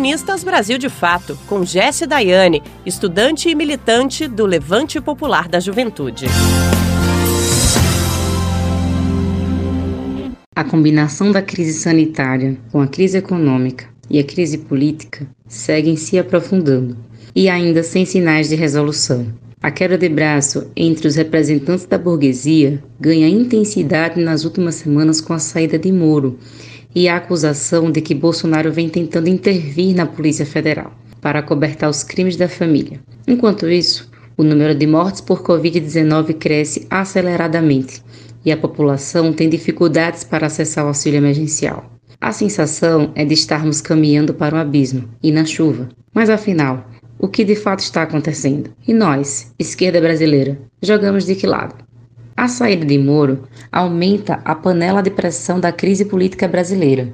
colunistas Brasil de Fato, com Jesse Daiane, estudante e militante do Levante Popular da Juventude. A combinação da crise sanitária com a crise econômica e a crise política seguem se aprofundando, e ainda sem sinais de resolução. A queda de braço entre os representantes da burguesia ganha intensidade nas últimas semanas com a saída de Moro e a acusação de que Bolsonaro vem tentando intervir na Polícia Federal para cobertar os crimes da família. Enquanto isso, o número de mortes por Covid-19 cresce aceleradamente e a população tem dificuldades para acessar o auxílio emergencial. A sensação é de estarmos caminhando para o abismo e na chuva. Mas afinal, o que de fato está acontecendo? E nós, esquerda brasileira, jogamos de que lado? A saída de Moro aumenta a panela de pressão da crise política brasileira.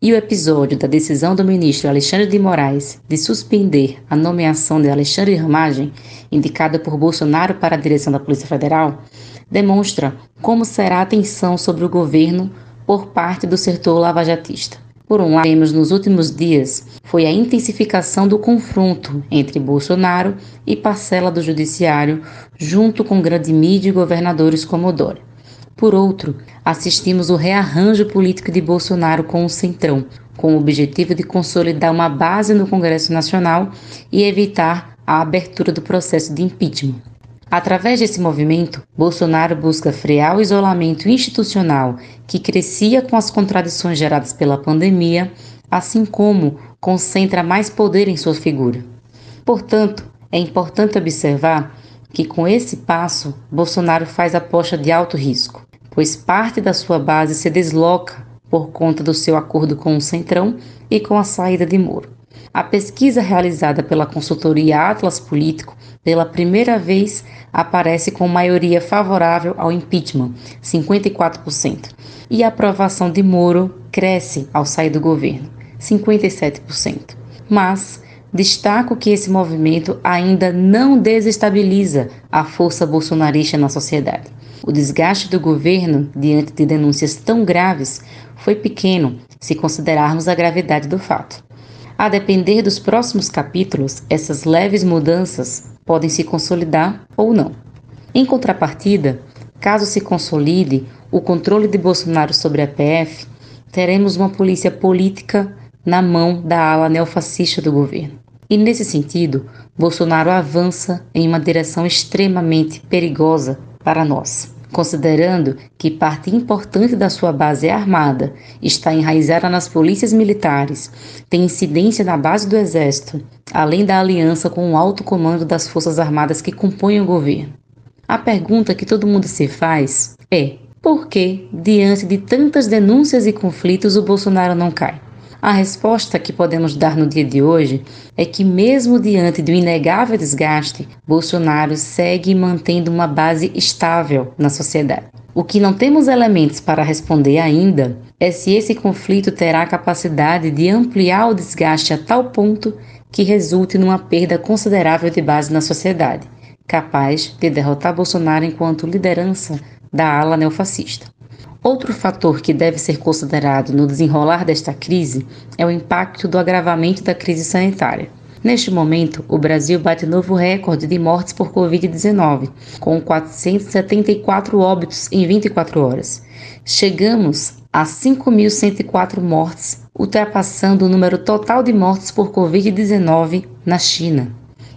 E o episódio da decisão do ministro Alexandre de Moraes de suspender a nomeação de Alexandre Ramagem, indicada por Bolsonaro para a direção da Polícia Federal, demonstra como será a tensão sobre o governo por parte do setor lavajatista. Por um lado, temos nos últimos dias foi a intensificação do confronto entre Bolsonaro e parcela do judiciário, junto com grande mídia e governadores como Dória. Por outro, assistimos o rearranjo político de Bolsonaro com o Centrão, com o objetivo de consolidar uma base no Congresso Nacional e evitar a abertura do processo de impeachment. Através desse movimento, Bolsonaro busca frear o isolamento institucional que crescia com as contradições geradas pela pandemia, assim como concentra mais poder em sua figura. Portanto, é importante observar que com esse passo, Bolsonaro faz aposta de alto risco, pois parte da sua base se desloca por conta do seu acordo com o Centrão e com a saída de Moro. A pesquisa realizada pela consultoria Atlas Político, pela primeira vez, aparece com maioria favorável ao impeachment, 54%, e a aprovação de Moro cresce ao sair do governo, 57%. Mas destaco que esse movimento ainda não desestabiliza a força bolsonarista na sociedade. O desgaste do governo diante de denúncias tão graves foi pequeno se considerarmos a gravidade do fato. A depender dos próximos capítulos, essas leves mudanças podem se consolidar ou não. Em contrapartida, caso se consolide o controle de Bolsonaro sobre a PF, teremos uma polícia política na mão da ala neofascista do governo. E nesse sentido, Bolsonaro avança em uma direção extremamente perigosa para nós considerando que parte importante da sua base é armada, está enraizada nas polícias militares, tem incidência na base do Exército, além da aliança com o alto comando das Forças Armadas que compõem o governo. A pergunta que todo mundo se faz é: por que, diante de tantas denúncias e conflitos, o Bolsonaro não cai? A resposta que podemos dar no dia de hoje é que, mesmo diante do inegável desgaste, Bolsonaro segue mantendo uma base estável na sociedade. O que não temos elementos para responder ainda é se esse conflito terá a capacidade de ampliar o desgaste a tal ponto que resulte numa perda considerável de base na sociedade, capaz de derrotar Bolsonaro enquanto liderança da ala neofascista. Outro fator que deve ser considerado no desenrolar desta crise é o impacto do agravamento da crise sanitária. Neste momento, o Brasil bate novo recorde de mortes por Covid-19, com 474 óbitos em 24 horas. Chegamos a 5.104 mortes, ultrapassando o número total de mortes por Covid-19 na China.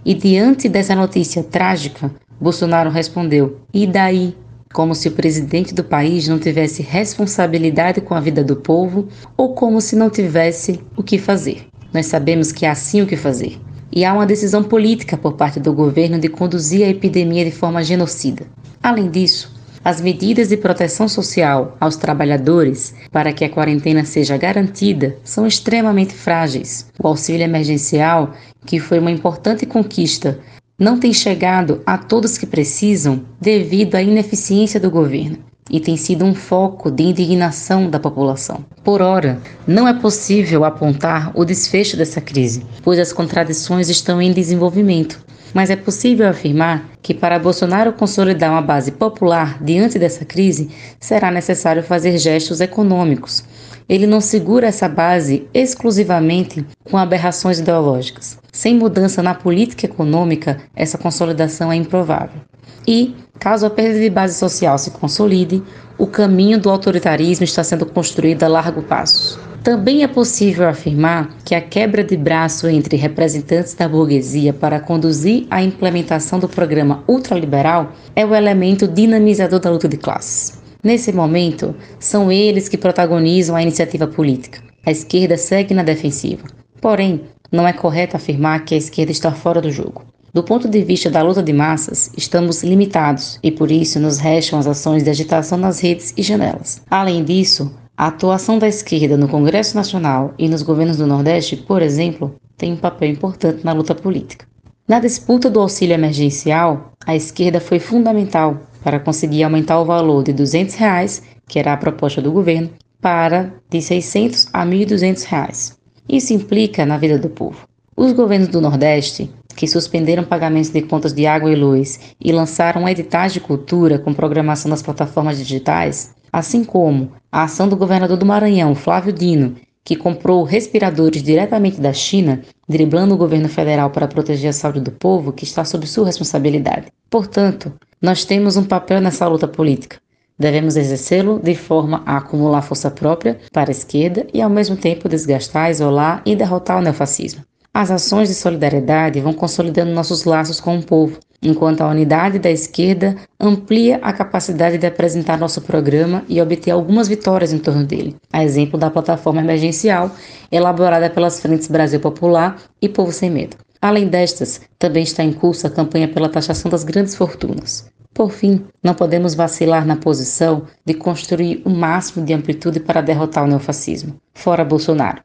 E diante dessa notícia trágica, Bolsonaro respondeu: e daí? Como se o presidente do país não tivesse responsabilidade com a vida do povo ou como se não tivesse o que fazer. Nós sabemos que há sim o que fazer. E há uma decisão política por parte do governo de conduzir a epidemia de forma genocida. Além disso, as medidas de proteção social aos trabalhadores para que a quarentena seja garantida são extremamente frágeis. O auxílio emergencial, que foi uma importante conquista não tem chegado a todos que precisam devido à ineficiência do governo e tem sido um foco de indignação da população. Por ora, não é possível apontar o desfecho dessa crise, pois as contradições estão em desenvolvimento. Mas é possível afirmar que para Bolsonaro consolidar uma base popular diante dessa crise, será necessário fazer gestos econômicos. Ele não segura essa base exclusivamente com aberrações ideológicas. Sem mudança na política econômica, essa consolidação é improvável. E, caso a perda de base social se consolide, o caminho do autoritarismo está sendo construído a largo passo. Também é possível afirmar que a quebra de braço entre representantes da burguesia para conduzir a implementação do programa ultraliberal é o elemento dinamizador da luta de classes. Nesse momento, são eles que protagonizam a iniciativa política. A esquerda segue na defensiva. Porém, não é correto afirmar que a esquerda está fora do jogo. Do ponto de vista da luta de massas, estamos limitados e por isso nos restam as ações de agitação nas redes e janelas. Além disso, a atuação da esquerda no Congresso Nacional e nos governos do Nordeste, por exemplo, tem um papel importante na luta política. Na disputa do auxílio emergencial, a esquerda foi fundamental para conseguir aumentar o valor de 200 reais, que era a proposta do governo, para de 600 a 1.200 reais. Isso implica na vida do povo. Os governos do Nordeste, que suspenderam pagamentos de contas de água e luz e lançaram editais de cultura com programação nas plataformas digitais, assim como a ação do governador do Maranhão, Flávio Dino, que comprou respiradores diretamente da China, driblando o governo federal para proteger a saúde do povo, que está sob sua responsabilidade. Portanto, nós temos um papel nessa luta política. Devemos exercê-lo de forma a acumular força própria para a esquerda e, ao mesmo tempo, desgastar, isolar e derrotar o neofascismo. As ações de solidariedade vão consolidando nossos laços com o povo, enquanto a unidade da esquerda amplia a capacidade de apresentar nosso programa e obter algumas vitórias em torno dele, a exemplo da plataforma emergencial elaborada pelas frentes Brasil Popular e Povo Sem Medo. Além destas, também está em curso a campanha pela taxação das grandes fortunas. Por fim, não podemos vacilar na posição de construir o máximo de amplitude para derrotar o neofascismo. Fora Bolsonaro.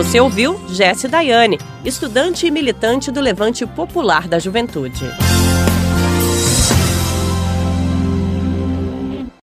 Você ouviu Jesse Daiane, estudante e militante do Levante Popular da Juventude.